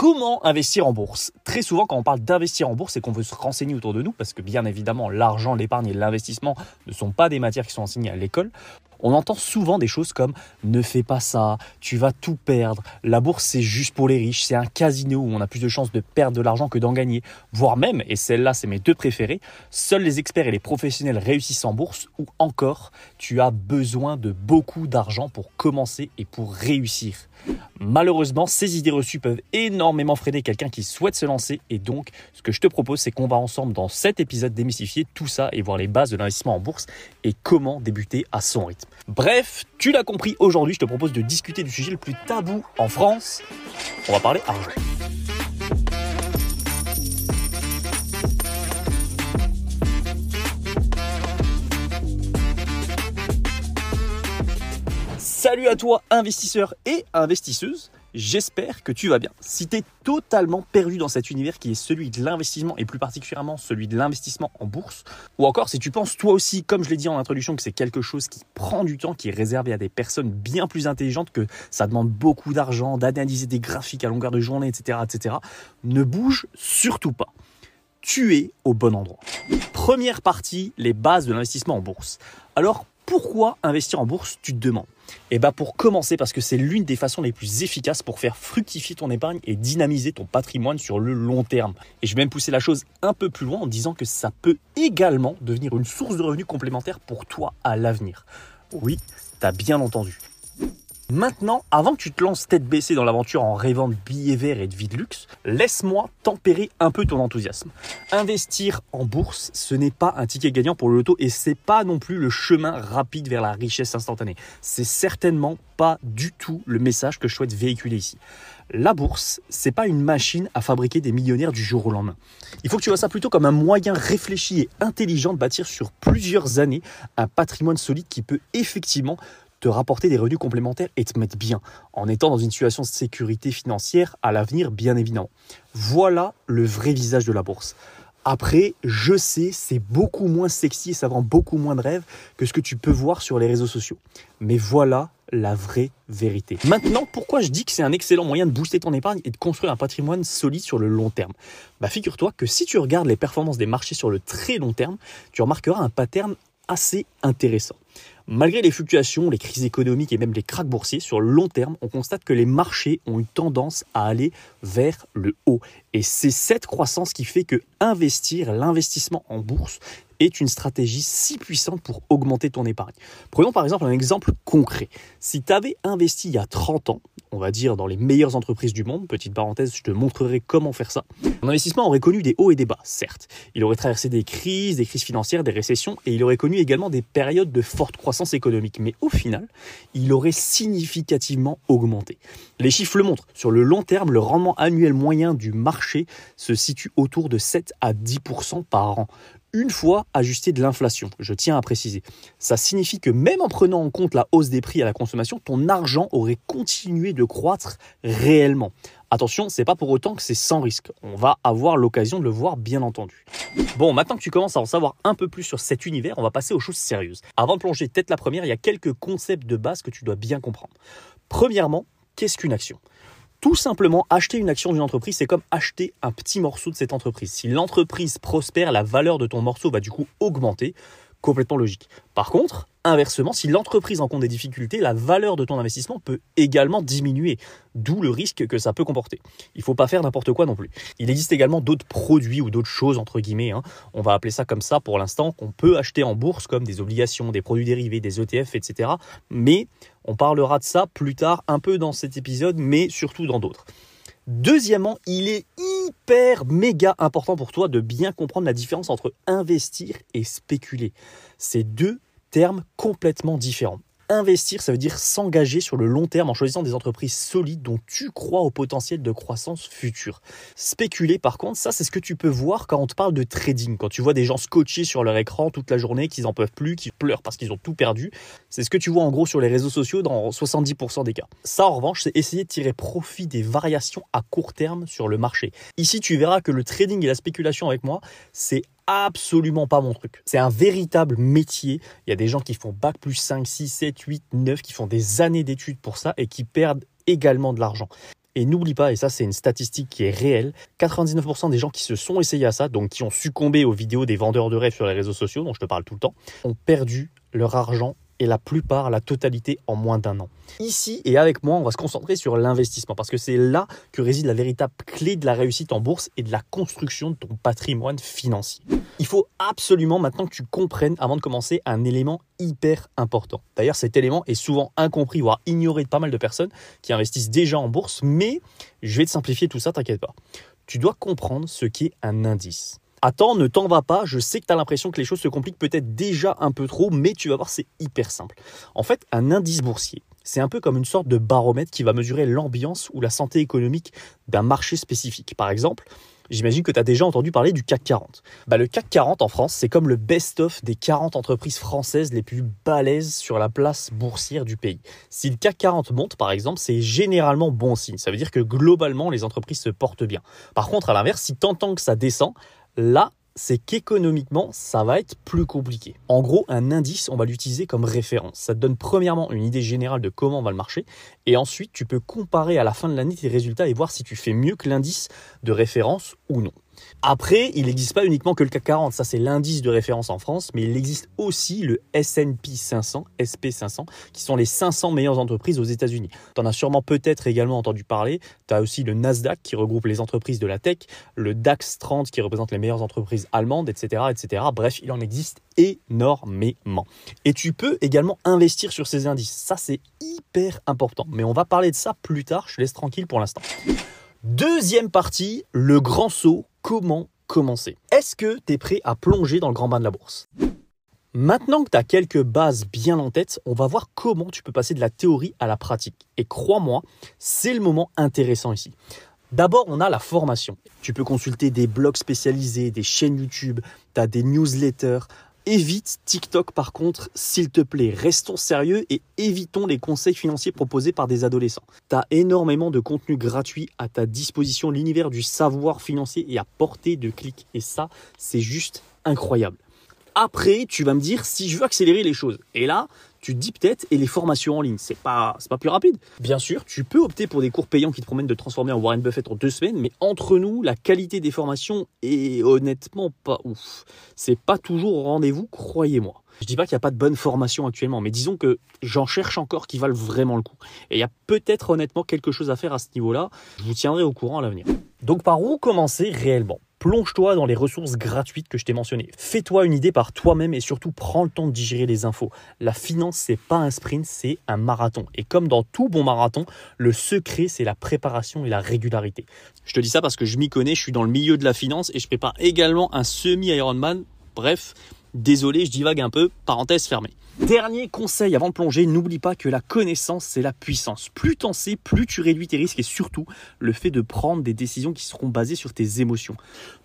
Comment investir en bourse Très souvent, quand on parle d'investir en bourse, c'est qu'on veut se renseigner autour de nous, parce que bien évidemment, l'argent, l'épargne et l'investissement ne sont pas des matières qui sont enseignées à l'école. On entend souvent des choses comme ne fais pas ça, tu vas tout perdre, la bourse c'est juste pour les riches, c'est un casino où on a plus de chances de perdre de l'argent que d'en gagner, voire même, et celle-là c'est mes deux préférés, seuls les experts et les professionnels réussissent en bourse, ou encore tu as besoin de beaucoup d'argent pour commencer et pour réussir. Malheureusement, ces idées reçues peuvent énormément freiner quelqu'un qui souhaite se lancer et donc ce que je te propose c'est qu'on va ensemble dans cet épisode démystifier tout ça et voir les bases de l'investissement en bourse et comment débuter à son rythme. Bref, tu l'as compris, aujourd'hui je te propose de discuter du sujet le plus tabou en France. On va parler argent. Salut à toi investisseur et investisseuse, j'espère que tu vas bien. Si tu es totalement perdu dans cet univers qui est celui de l'investissement et plus particulièrement celui de l'investissement en bourse, ou encore si tu penses toi aussi, comme je l'ai dit en introduction, que c'est quelque chose qui prend du temps, qui est réservé à des personnes bien plus intelligentes, que ça demande beaucoup d'argent, d'analyser des graphiques à longueur de journée, etc., etc., ne bouge surtout pas tu es au bon endroit. Première partie, les bases de l'investissement en bourse. Alors, pourquoi investir en bourse, tu te demandes? Et eh bien pour commencer, parce que c'est l'une des façons les plus efficaces pour faire fructifier ton épargne et dynamiser ton patrimoine sur le long terme. Et je vais même pousser la chose un peu plus loin en disant que ça peut également devenir une source de revenus complémentaire pour toi à l'avenir. Oui, t'as bien entendu. Maintenant, avant que tu te lances tête baissée dans l'aventure en rêvant de billets verts et de vie de luxe, laisse-moi tempérer un peu ton enthousiasme. Investir en bourse, ce n'est pas un ticket gagnant pour le loto et c'est pas non plus le chemin rapide vers la richesse instantanée. C'est certainement pas du tout le message que je souhaite véhiculer ici. La bourse, c'est pas une machine à fabriquer des millionnaires du jour au lendemain. Il faut que tu vois ça plutôt comme un moyen réfléchi et intelligent de bâtir sur plusieurs années un patrimoine solide qui peut effectivement te rapporter des revenus complémentaires et te mettre bien, en étant dans une situation de sécurité financière à l'avenir, bien évidemment. Voilà le vrai visage de la bourse. Après, je sais, c'est beaucoup moins sexy et ça vend beaucoup moins de rêves que ce que tu peux voir sur les réseaux sociaux. Mais voilà la vraie vérité. Maintenant, pourquoi je dis que c'est un excellent moyen de booster ton épargne et de construire un patrimoine solide sur le long terme? Bah figure-toi que si tu regardes les performances des marchés sur le très long terme, tu remarqueras un pattern assez intéressant. Malgré les fluctuations, les crises économiques et même les cracks boursiers, sur le long terme, on constate que les marchés ont une tendance à aller vers le haut. Et c'est cette croissance qui fait que investir, l'investissement en bourse, est une stratégie si puissante pour augmenter ton épargne. Prenons par exemple un exemple concret. Si tu avais investi il y a 30 ans, on va dire dans les meilleures entreprises du monde, petite parenthèse, je te montrerai comment faire ça, ton investissement aurait connu des hauts et des bas, certes. Il aurait traversé des crises, des crises financières, des récessions, et il aurait connu également des périodes de forte croissance économique. Mais au final, il aurait significativement augmenté. Les chiffres le montrent. Sur le long terme, le rendement annuel moyen du marché se situe autour de 7 à 10% par an une fois ajusté de l'inflation. Je tiens à préciser. Ça signifie que même en prenant en compte la hausse des prix à la consommation, ton argent aurait continué de croître réellement. Attention, c'est pas pour autant que c'est sans risque. On va avoir l'occasion de le voir, bien entendu. Bon, maintenant que tu commences à en savoir un peu plus sur cet univers, on va passer aux choses sérieuses. Avant de plonger tête la première, il y a quelques concepts de base que tu dois bien comprendre. Premièrement, qu'est-ce qu'une action? Tout simplement, acheter une action d'une entreprise, c'est comme acheter un petit morceau de cette entreprise. Si l'entreprise prospère, la valeur de ton morceau va du coup augmenter. Complètement logique. Par contre, Inversement, si l'entreprise rencontre des difficultés, la valeur de ton investissement peut également diminuer, d'où le risque que ça peut comporter. Il ne faut pas faire n'importe quoi non plus. Il existe également d'autres produits ou d'autres choses, entre guillemets, hein. on va appeler ça comme ça pour l'instant, qu'on peut acheter en bourse comme des obligations, des produits dérivés, des ETF, etc. Mais on parlera de ça plus tard, un peu dans cet épisode, mais surtout dans d'autres. Deuxièmement, il est hyper méga important pour toi de bien comprendre la différence entre investir et spéculer. Ces deux termes complètement différents. Investir, ça veut dire s'engager sur le long terme en choisissant des entreprises solides dont tu crois au potentiel de croissance future. Spéculer, par contre, ça c'est ce que tu peux voir quand on te parle de trading, quand tu vois des gens scotchés sur leur écran toute la journée, qu'ils n'en peuvent plus, qui pleurent parce qu'ils ont tout perdu. C'est ce que tu vois en gros sur les réseaux sociaux dans 70% des cas. Ça en revanche, c'est essayer de tirer profit des variations à court terme sur le marché. Ici, tu verras que le trading et la spéculation avec moi, c'est absolument pas mon truc. C'est un véritable métier. Il y a des gens qui font bac plus 5, 6, 7, 8, 9, qui font des années d'études pour ça et qui perdent également de l'argent. Et n'oublie pas, et ça c'est une statistique qui est réelle, 99% des gens qui se sont essayés à ça, donc qui ont succombé aux vidéos des vendeurs de rêves sur les réseaux sociaux, dont je te parle tout le temps, ont perdu leur argent et la plupart, la totalité en moins d'un an. Ici et avec moi, on va se concentrer sur l'investissement parce que c'est là que réside la véritable clé de la réussite en bourse et de la construction de ton patrimoine financier. Il faut absolument maintenant que tu comprennes avant de commencer un élément hyper important. D'ailleurs, cet élément est souvent incompris, voire ignoré de pas mal de personnes qui investissent déjà en bourse, mais je vais te simplifier tout ça, t'inquiète pas. Tu dois comprendre ce qu'est un indice. Attends, ne t'en va pas, je sais que tu as l'impression que les choses se compliquent peut-être déjà un peu trop, mais tu vas voir, c'est hyper simple. En fait, un indice boursier, c'est un peu comme une sorte de baromètre qui va mesurer l'ambiance ou la santé économique d'un marché spécifique. Par exemple, J'imagine que tu as déjà entendu parler du CAC 40. Bah, le CAC 40 en France, c'est comme le best-of des 40 entreprises françaises les plus balèzes sur la place boursière du pays. Si le CAC 40 monte, par exemple, c'est généralement bon signe. Ça veut dire que globalement, les entreprises se portent bien. Par contre, à l'inverse, si tu entends que ça descend, Là, c'est qu'économiquement, ça va être plus compliqué. En gros, un indice, on va l'utiliser comme référence. Ça te donne premièrement une idée générale de comment va le marché, et ensuite tu peux comparer à la fin de l'année tes résultats et voir si tu fais mieux que l'indice de référence ou non. Après, il n'existe pas uniquement que le CAC 40, ça c'est l'indice de référence en France, mais il existe aussi le S&P 500, SP500, qui sont les 500 meilleures entreprises aux États-Unis. Tu en as sûrement peut-être également entendu parler. Tu as aussi le Nasdaq qui regroupe les entreprises de la tech, le DAX 30 qui représente les meilleures entreprises allemandes, etc., etc. Bref, il en existe énormément. Et tu peux également investir sur ces indices. Ça c'est hyper important, mais on va parler de ça plus tard. Je te laisse tranquille pour l'instant. Deuxième partie, le grand saut, comment commencer? Est-ce que tu es prêt à plonger dans le grand bain de la bourse? Maintenant que tu as quelques bases bien en tête, on va voir comment tu peux passer de la théorie à la pratique. Et crois-moi, c'est le moment intéressant ici. D'abord, on a la formation. Tu peux consulter des blogs spécialisés, des chaînes YouTube, tu as des newsletters, Évite TikTok par contre, s'il te plaît. Restons sérieux et évitons les conseils financiers proposés par des adolescents. Tu as énormément de contenu gratuit à ta disposition, l'univers du savoir financier est à portée de clic. Et ça, c'est juste incroyable. Après, tu vas me dire si je veux accélérer les choses. Et là, tu dis peut-être, et les formations en ligne, c'est pas, c'est pas plus rapide. Bien sûr, tu peux opter pour des cours payants qui te promènent de transformer en Warren Buffett en deux semaines, mais entre nous, la qualité des formations est honnêtement pas ouf. C'est pas toujours au rendez-vous, croyez-moi. Je dis pas qu'il n'y a pas de bonne formation actuellement, mais disons que j'en cherche encore qui valent vraiment le coup. Et il y a peut-être honnêtement quelque chose à faire à ce niveau-là. Je vous tiendrai au courant à l'avenir. Donc par où commencer réellement? Plonge-toi dans les ressources gratuites que je t'ai mentionnées. Fais-toi une idée par toi-même et surtout prends le temps de digérer les infos. La finance, c'est pas un sprint, c'est un marathon. Et comme dans tout bon marathon, le secret, c'est la préparation et la régularité. Je te dis ça parce que je m'y connais, je suis dans le milieu de la finance et je prépare également un semi-Ironman. Bref, désolé, je divague un peu, parenthèse fermée. Dernier conseil avant de plonger, n'oublie pas que la connaissance, c'est la puissance. Plus t'en sais, plus tu réduis tes risques et surtout le fait de prendre des décisions qui seront basées sur tes émotions.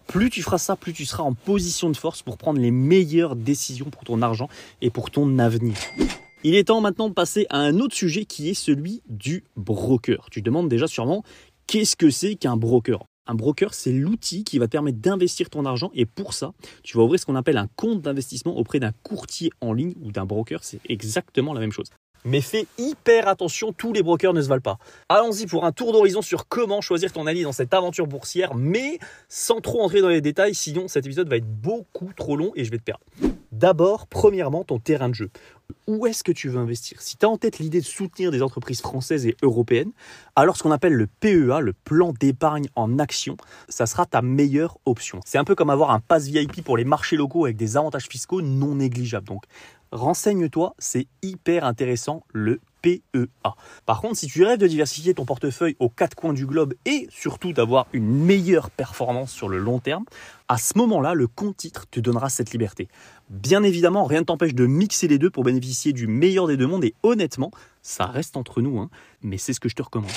Plus tu feras ça, plus tu seras en position de force pour prendre les meilleures décisions pour ton argent et pour ton avenir. Il est temps maintenant de passer à un autre sujet qui est celui du broker. Tu te demandes déjà sûrement qu'est-ce que c'est qu'un broker? Un broker, c'est l'outil qui va te permettre d'investir ton argent et pour ça, tu vas ouvrir ce qu'on appelle un compte d'investissement auprès d'un courtier en ligne ou d'un broker, c'est exactement la même chose. Mais fais hyper attention, tous les brokers ne se valent pas. Allons-y pour un tour d'horizon sur comment choisir ton allié dans cette aventure boursière, mais sans trop entrer dans les détails, sinon cet épisode va être beaucoup trop long et je vais te perdre. D'abord, premièrement, ton terrain de jeu. Où est-ce que tu veux investir? Si tu as en tête l'idée de soutenir des entreprises françaises et européennes, alors ce qu'on appelle le PEA, le plan d'épargne en action, ça sera ta meilleure option. C'est un peu comme avoir un pass VIP pour les marchés locaux avec des avantages fiscaux non négligeables. Donc renseigne-toi, c'est hyper intéressant le PEA. Par contre, si tu rêves de diversifier ton portefeuille aux quatre coins du globe et surtout d'avoir une meilleure performance sur le long terme, à ce moment-là, le compte titre te donnera cette liberté. Bien évidemment, rien ne t'empêche de mixer les deux pour bénéficier du meilleur des deux mondes et honnêtement, ça reste entre nous, hein, mais c'est ce que je te recommande.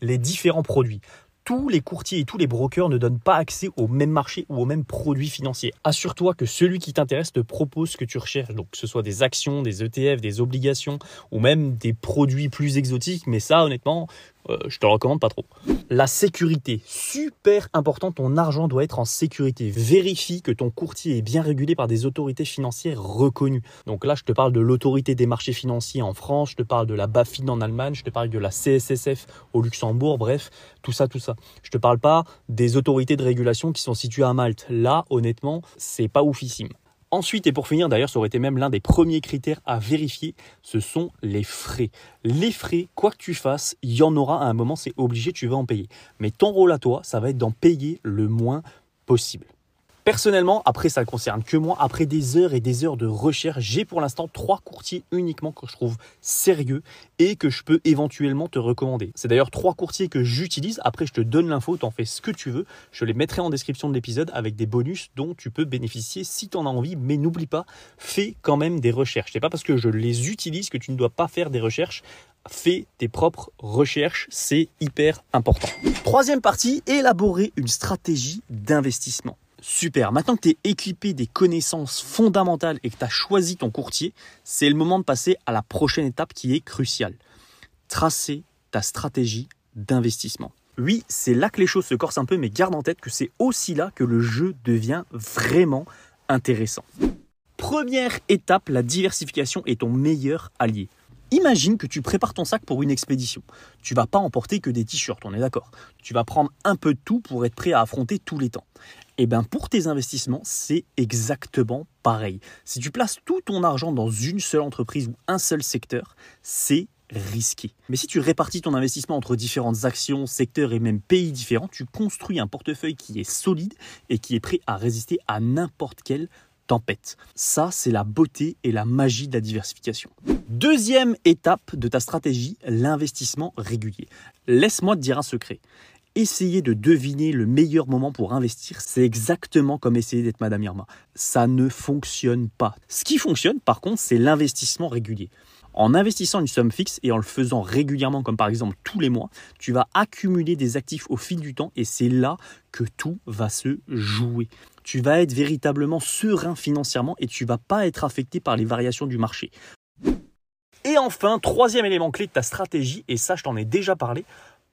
Les différents produits tous les courtiers et tous les brokers ne donnent pas accès au même marché ou aux mêmes produits financiers. Assure-toi que celui qui t'intéresse te propose ce que tu recherches, donc que ce soit des actions, des ETF, des obligations ou même des produits plus exotiques. Mais ça, honnêtement, euh, je te recommande pas trop. La sécurité, super important, ton argent doit être en sécurité. Vérifie que ton courtier est bien régulé par des autorités financières reconnues. Donc là, je te parle de l'autorité des marchés financiers en France, je te parle de la BaFin en Allemagne, je te parle de la CSSF au Luxembourg, bref, tout ça, tout ça. Je te parle pas des autorités de régulation qui sont situées à Malte. Là, honnêtement, c'est pas oufissime. Ensuite, et pour finir, d'ailleurs, ça aurait été même l'un des premiers critères à vérifier, ce sont les frais. Les frais, quoi que tu fasses, il y en aura à un moment, c'est obligé, tu vas en payer. Mais ton rôle à toi, ça va être d'en payer le moins possible. Personnellement, après ça ne concerne que moi, après des heures et des heures de recherche, j'ai pour l'instant trois courtiers uniquement que je trouve sérieux et que je peux éventuellement te recommander. C'est d'ailleurs trois courtiers que j'utilise, après je te donne l'info, tu en fais ce que tu veux, je les mettrai en description de l'épisode avec des bonus dont tu peux bénéficier si tu en as envie, mais n'oublie pas, fais quand même des recherches. C'est pas parce que je les utilise que tu ne dois pas faire des recherches fais tes propres recherches, c'est hyper important. Troisième partie, élaborer une stratégie d'investissement. Super, maintenant que tu es équipé des connaissances fondamentales et que tu as choisi ton courtier, c'est le moment de passer à la prochaine étape qui est cruciale. Tracer ta stratégie d'investissement. Oui, c'est là que les choses se corsent un peu, mais garde en tête que c'est aussi là que le jeu devient vraiment intéressant. Première étape, la diversification est ton meilleur allié. Imagine que tu prépares ton sac pour une expédition. Tu vas pas emporter que des t-shirts, on est d'accord. Tu vas prendre un peu de tout pour être prêt à affronter tous les temps. Et eh bien pour tes investissements, c'est exactement pareil. Si tu places tout ton argent dans une seule entreprise ou un seul secteur, c'est risqué. Mais si tu répartis ton investissement entre différentes actions, secteurs et même pays différents, tu construis un portefeuille qui est solide et qui est prêt à résister à n'importe quelle tempête. Ça, c'est la beauté et la magie de la diversification. Deuxième étape de ta stratégie, l'investissement régulier. Laisse-moi te dire un secret essayer de deviner le meilleur moment pour investir, c'est exactement comme essayer d'être Madame Irma. Ça ne fonctionne pas. Ce qui fonctionne, par contre, c'est l'investissement régulier. En investissant une somme fixe et en le faisant régulièrement, comme par exemple tous les mois, tu vas accumuler des actifs au fil du temps et c'est là que tout va se jouer. Tu vas être véritablement serein financièrement et tu vas pas être affecté par les variations du marché. Et enfin, troisième élément clé de ta stratégie, et ça je t'en ai déjà parlé,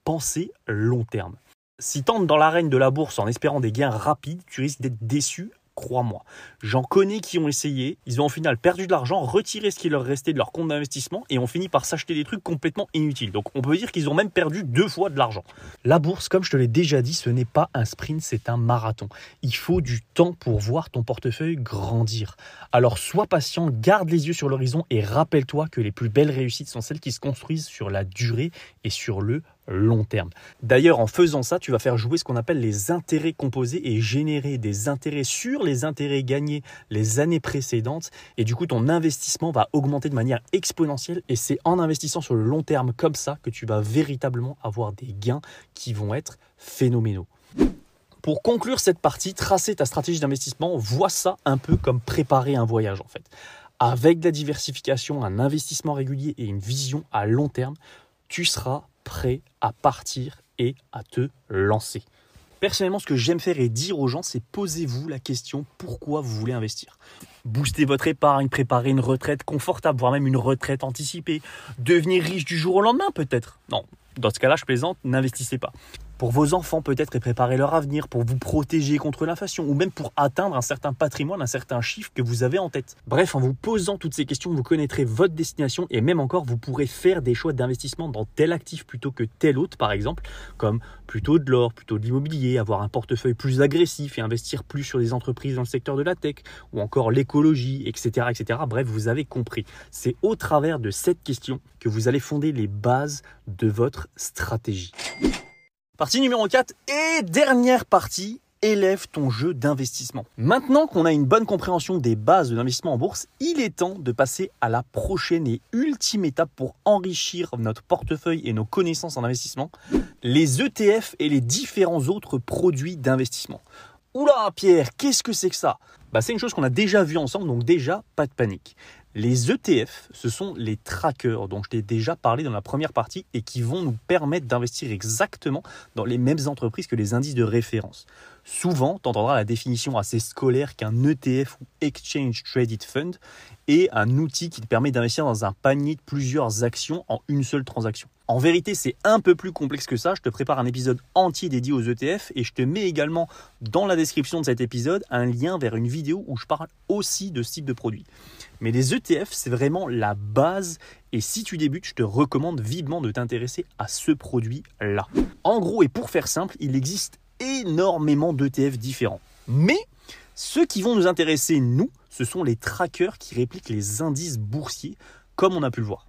penser long terme. Si tu entres dans l'arène de la bourse en espérant des gains rapides, tu risques d'être déçu crois-moi. J'en connais qui ont essayé, ils ont au final perdu de l'argent, retiré ce qui leur restait de leur compte d'investissement et ont fini par s'acheter des trucs complètement inutiles. Donc on peut dire qu'ils ont même perdu deux fois de l'argent. La bourse, comme je te l'ai déjà dit, ce n'est pas un sprint, c'est un marathon. Il faut du temps pour voir ton portefeuille grandir. Alors sois patient, garde les yeux sur l'horizon et rappelle-toi que les plus belles réussites sont celles qui se construisent sur la durée et sur le long terme. D'ailleurs, en faisant ça, tu vas faire jouer ce qu'on appelle les intérêts composés et générer des intérêts sur les intérêts gagnés les années précédentes. Et du coup, ton investissement va augmenter de manière exponentielle. Et c'est en investissant sur le long terme comme ça que tu vas véritablement avoir des gains qui vont être phénoménaux. Pour conclure cette partie, tracer ta stratégie d'investissement, vois ça un peu comme préparer un voyage en fait. Avec de la diversification, un investissement régulier et une vision à long terme, tu seras prêt à partir et à te lancer. Personnellement, ce que j'aime faire et dire aux gens, c'est posez-vous la question pourquoi vous voulez investir? Booster votre épargne, préparer une retraite confortable, voire même une retraite anticipée, devenir riche du jour au lendemain peut-être? Non, dans ce cas-là, je plaisante, n'investissez pas pour vos enfants peut-être et préparer leur avenir, pour vous protéger contre l'inflation ou même pour atteindre un certain patrimoine, un certain chiffre que vous avez en tête. Bref, en vous posant toutes ces questions, vous connaîtrez votre destination et même encore, vous pourrez faire des choix d'investissement dans tel actif plutôt que tel autre, par exemple, comme plutôt de l'or, plutôt de l'immobilier, avoir un portefeuille plus agressif et investir plus sur des entreprises dans le secteur de la tech ou encore l'écologie, etc., etc. Bref, vous avez compris. C'est au travers de cette question que vous allez fonder les bases de votre stratégie. Partie numéro 4 et dernière partie, élève ton jeu d'investissement. Maintenant qu'on a une bonne compréhension des bases de l'investissement en bourse, il est temps de passer à la prochaine et ultime étape pour enrichir notre portefeuille et nos connaissances en investissement, les ETF et les différents autres produits d'investissement. Oula Pierre, qu'est-ce que c'est que ça? Bah, C'est une chose qu'on a déjà vue ensemble, donc déjà, pas de panique. Les ETF, ce sont les trackers dont je t'ai déjà parlé dans la première partie et qui vont nous permettre d'investir exactement dans les mêmes entreprises que les indices de référence. Souvent, tu entendras la définition assez scolaire qu'un ETF ou Exchange Traded Fund est un outil qui te permet d'investir dans un panier de plusieurs actions en une seule transaction. En vérité, c'est un peu plus complexe que ça. Je te prépare un épisode entier dédié aux ETF et je te mets également dans la description de cet épisode un lien vers une vidéo où je parle aussi de ce type de produit. Mais les ETF, c'est vraiment la base et si tu débutes, je te recommande vivement de t'intéresser à ce produit-là. En gros, et pour faire simple, il existe énormément d'ETF différents. Mais ceux qui vont nous intéresser, nous, ce sont les trackers qui répliquent les indices boursiers, comme on a pu le voir.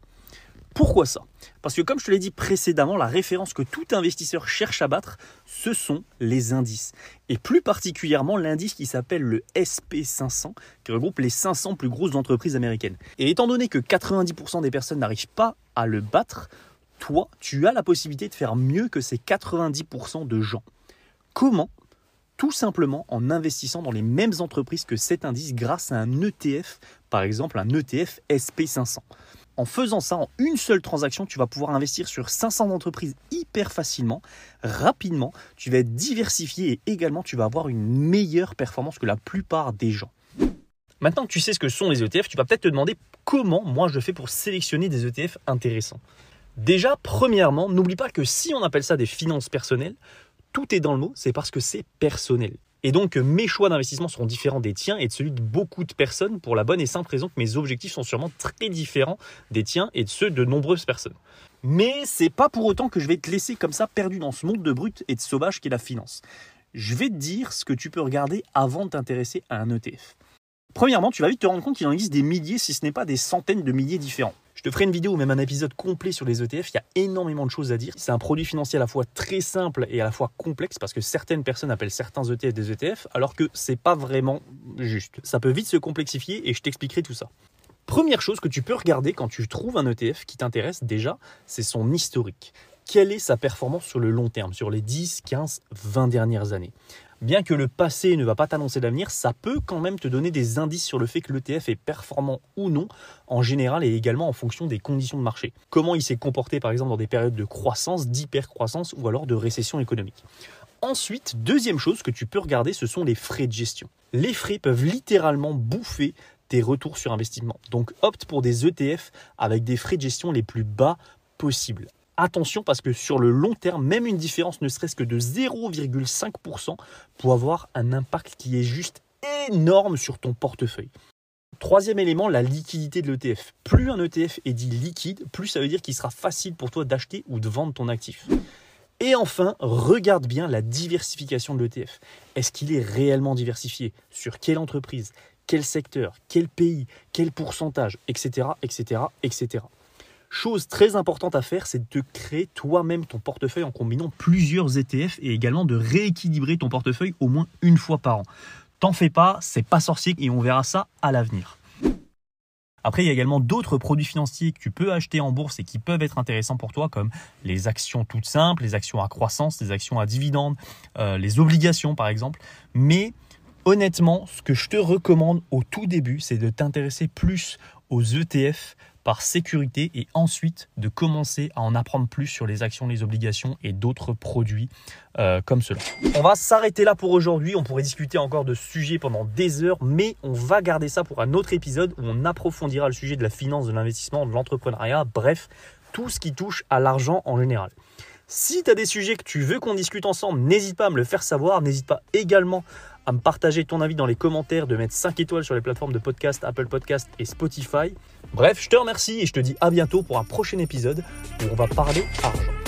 Pourquoi ça? Parce que comme je te l'ai dit précédemment, la référence que tout investisseur cherche à battre, ce sont les indices. Et plus particulièrement l'indice qui s'appelle le SP500, qui regroupe les 500 plus grosses entreprises américaines. Et étant donné que 90% des personnes n'arrivent pas à le battre, toi, tu as la possibilité de faire mieux que ces 90% de gens. Comment? Tout simplement en investissant dans les mêmes entreprises que cet indice grâce à un ETF, par exemple un ETF SP500. En faisant ça, en une seule transaction, tu vas pouvoir investir sur 500 entreprises hyper facilement, rapidement. Tu vas être diversifié et également tu vas avoir une meilleure performance que la plupart des gens. Maintenant que tu sais ce que sont les ETF, tu vas peut-être te demander comment moi je fais pour sélectionner des ETF intéressants. Déjà, premièrement, n'oublie pas que si on appelle ça des finances personnelles, tout est dans le mot, c'est parce que c'est personnel. Et donc mes choix d'investissement seront différents des tiens et de celui de beaucoup de personnes pour la bonne et simple raison que mes objectifs sont sûrement très différents des tiens et de ceux de nombreuses personnes. Mais c'est pas pour autant que je vais te laisser comme ça perdu dans ce monde de brut et de sauvage qu'est la finance. Je vais te dire ce que tu peux regarder avant de t'intéresser à un ETF. Premièrement, tu vas vite te rendre compte qu'il en existe des milliers, si ce n'est pas des centaines de milliers différents. Je te ferai une vidéo ou même un épisode complet sur les ETF. Il y a énormément de choses à dire. C'est un produit financier à la fois très simple et à la fois complexe parce que certaines personnes appellent certains ETF des ETF alors que c'est pas vraiment juste. Ça peut vite se complexifier et je t'expliquerai tout ça. Première chose que tu peux regarder quand tu trouves un ETF qui t'intéresse déjà, c'est son historique. Quelle est sa performance sur le long terme, sur les 10, 15, 20 dernières années? Bien que le passé ne va pas t'annoncer l'avenir, ça peut quand même te donner des indices sur le fait que l'ETF est performant ou non, en général et également en fonction des conditions de marché. Comment il s'est comporté par exemple dans des périodes de croissance, d'hypercroissance ou alors de récession économique. Ensuite, deuxième chose que tu peux regarder, ce sont les frais de gestion. Les frais peuvent littéralement bouffer tes retours sur investissement. Donc opte pour des ETF avec des frais de gestion les plus bas possibles attention parce que sur le long terme, même une différence ne serait-ce que de 0,5% peut avoir un impact qui est juste énorme sur ton portefeuille. Troisième élément, la liquidité de l'ETF. Plus un ETF est dit liquide, plus ça veut dire qu'il sera facile pour toi d'acheter ou de vendre ton actif. Et enfin, regarde bien la diversification de l'ETF. Est-ce qu'il est réellement diversifié? Sur quelle entreprise? Quel secteur? Quel pays? Quel pourcentage? Etc. etc. etc. Chose très importante à faire, c'est de créer toi-même ton portefeuille en combinant plusieurs ETF et également de rééquilibrer ton portefeuille au moins une fois par an. T'en fais pas, c'est pas sorcier et on verra ça à l'avenir. Après, il y a également d'autres produits financiers que tu peux acheter en bourse et qui peuvent être intéressants pour toi, comme les actions toutes simples, les actions à croissance, les actions à dividendes, euh, les obligations par exemple. Mais honnêtement, ce que je te recommande au tout début, c'est de t'intéresser plus aux ETF par sécurité et ensuite de commencer à en apprendre plus sur les actions, les obligations et d'autres produits euh, comme cela. On va s'arrêter là pour aujourd'hui. On pourrait discuter encore de sujets pendant des heures, mais on va garder ça pour un autre épisode où on approfondira le sujet de la finance, de l'investissement, de l'entrepreneuriat, bref, tout ce qui touche à l'argent en général. Si tu as des sujets que tu veux qu'on discute ensemble, n'hésite pas à me le faire savoir. N'hésite pas également à me partager ton avis dans les commentaires, de mettre 5 étoiles sur les plateformes de podcast, Apple Podcast et Spotify. Bref, je te remercie et je te dis à bientôt pour un prochain épisode où on va parler argent.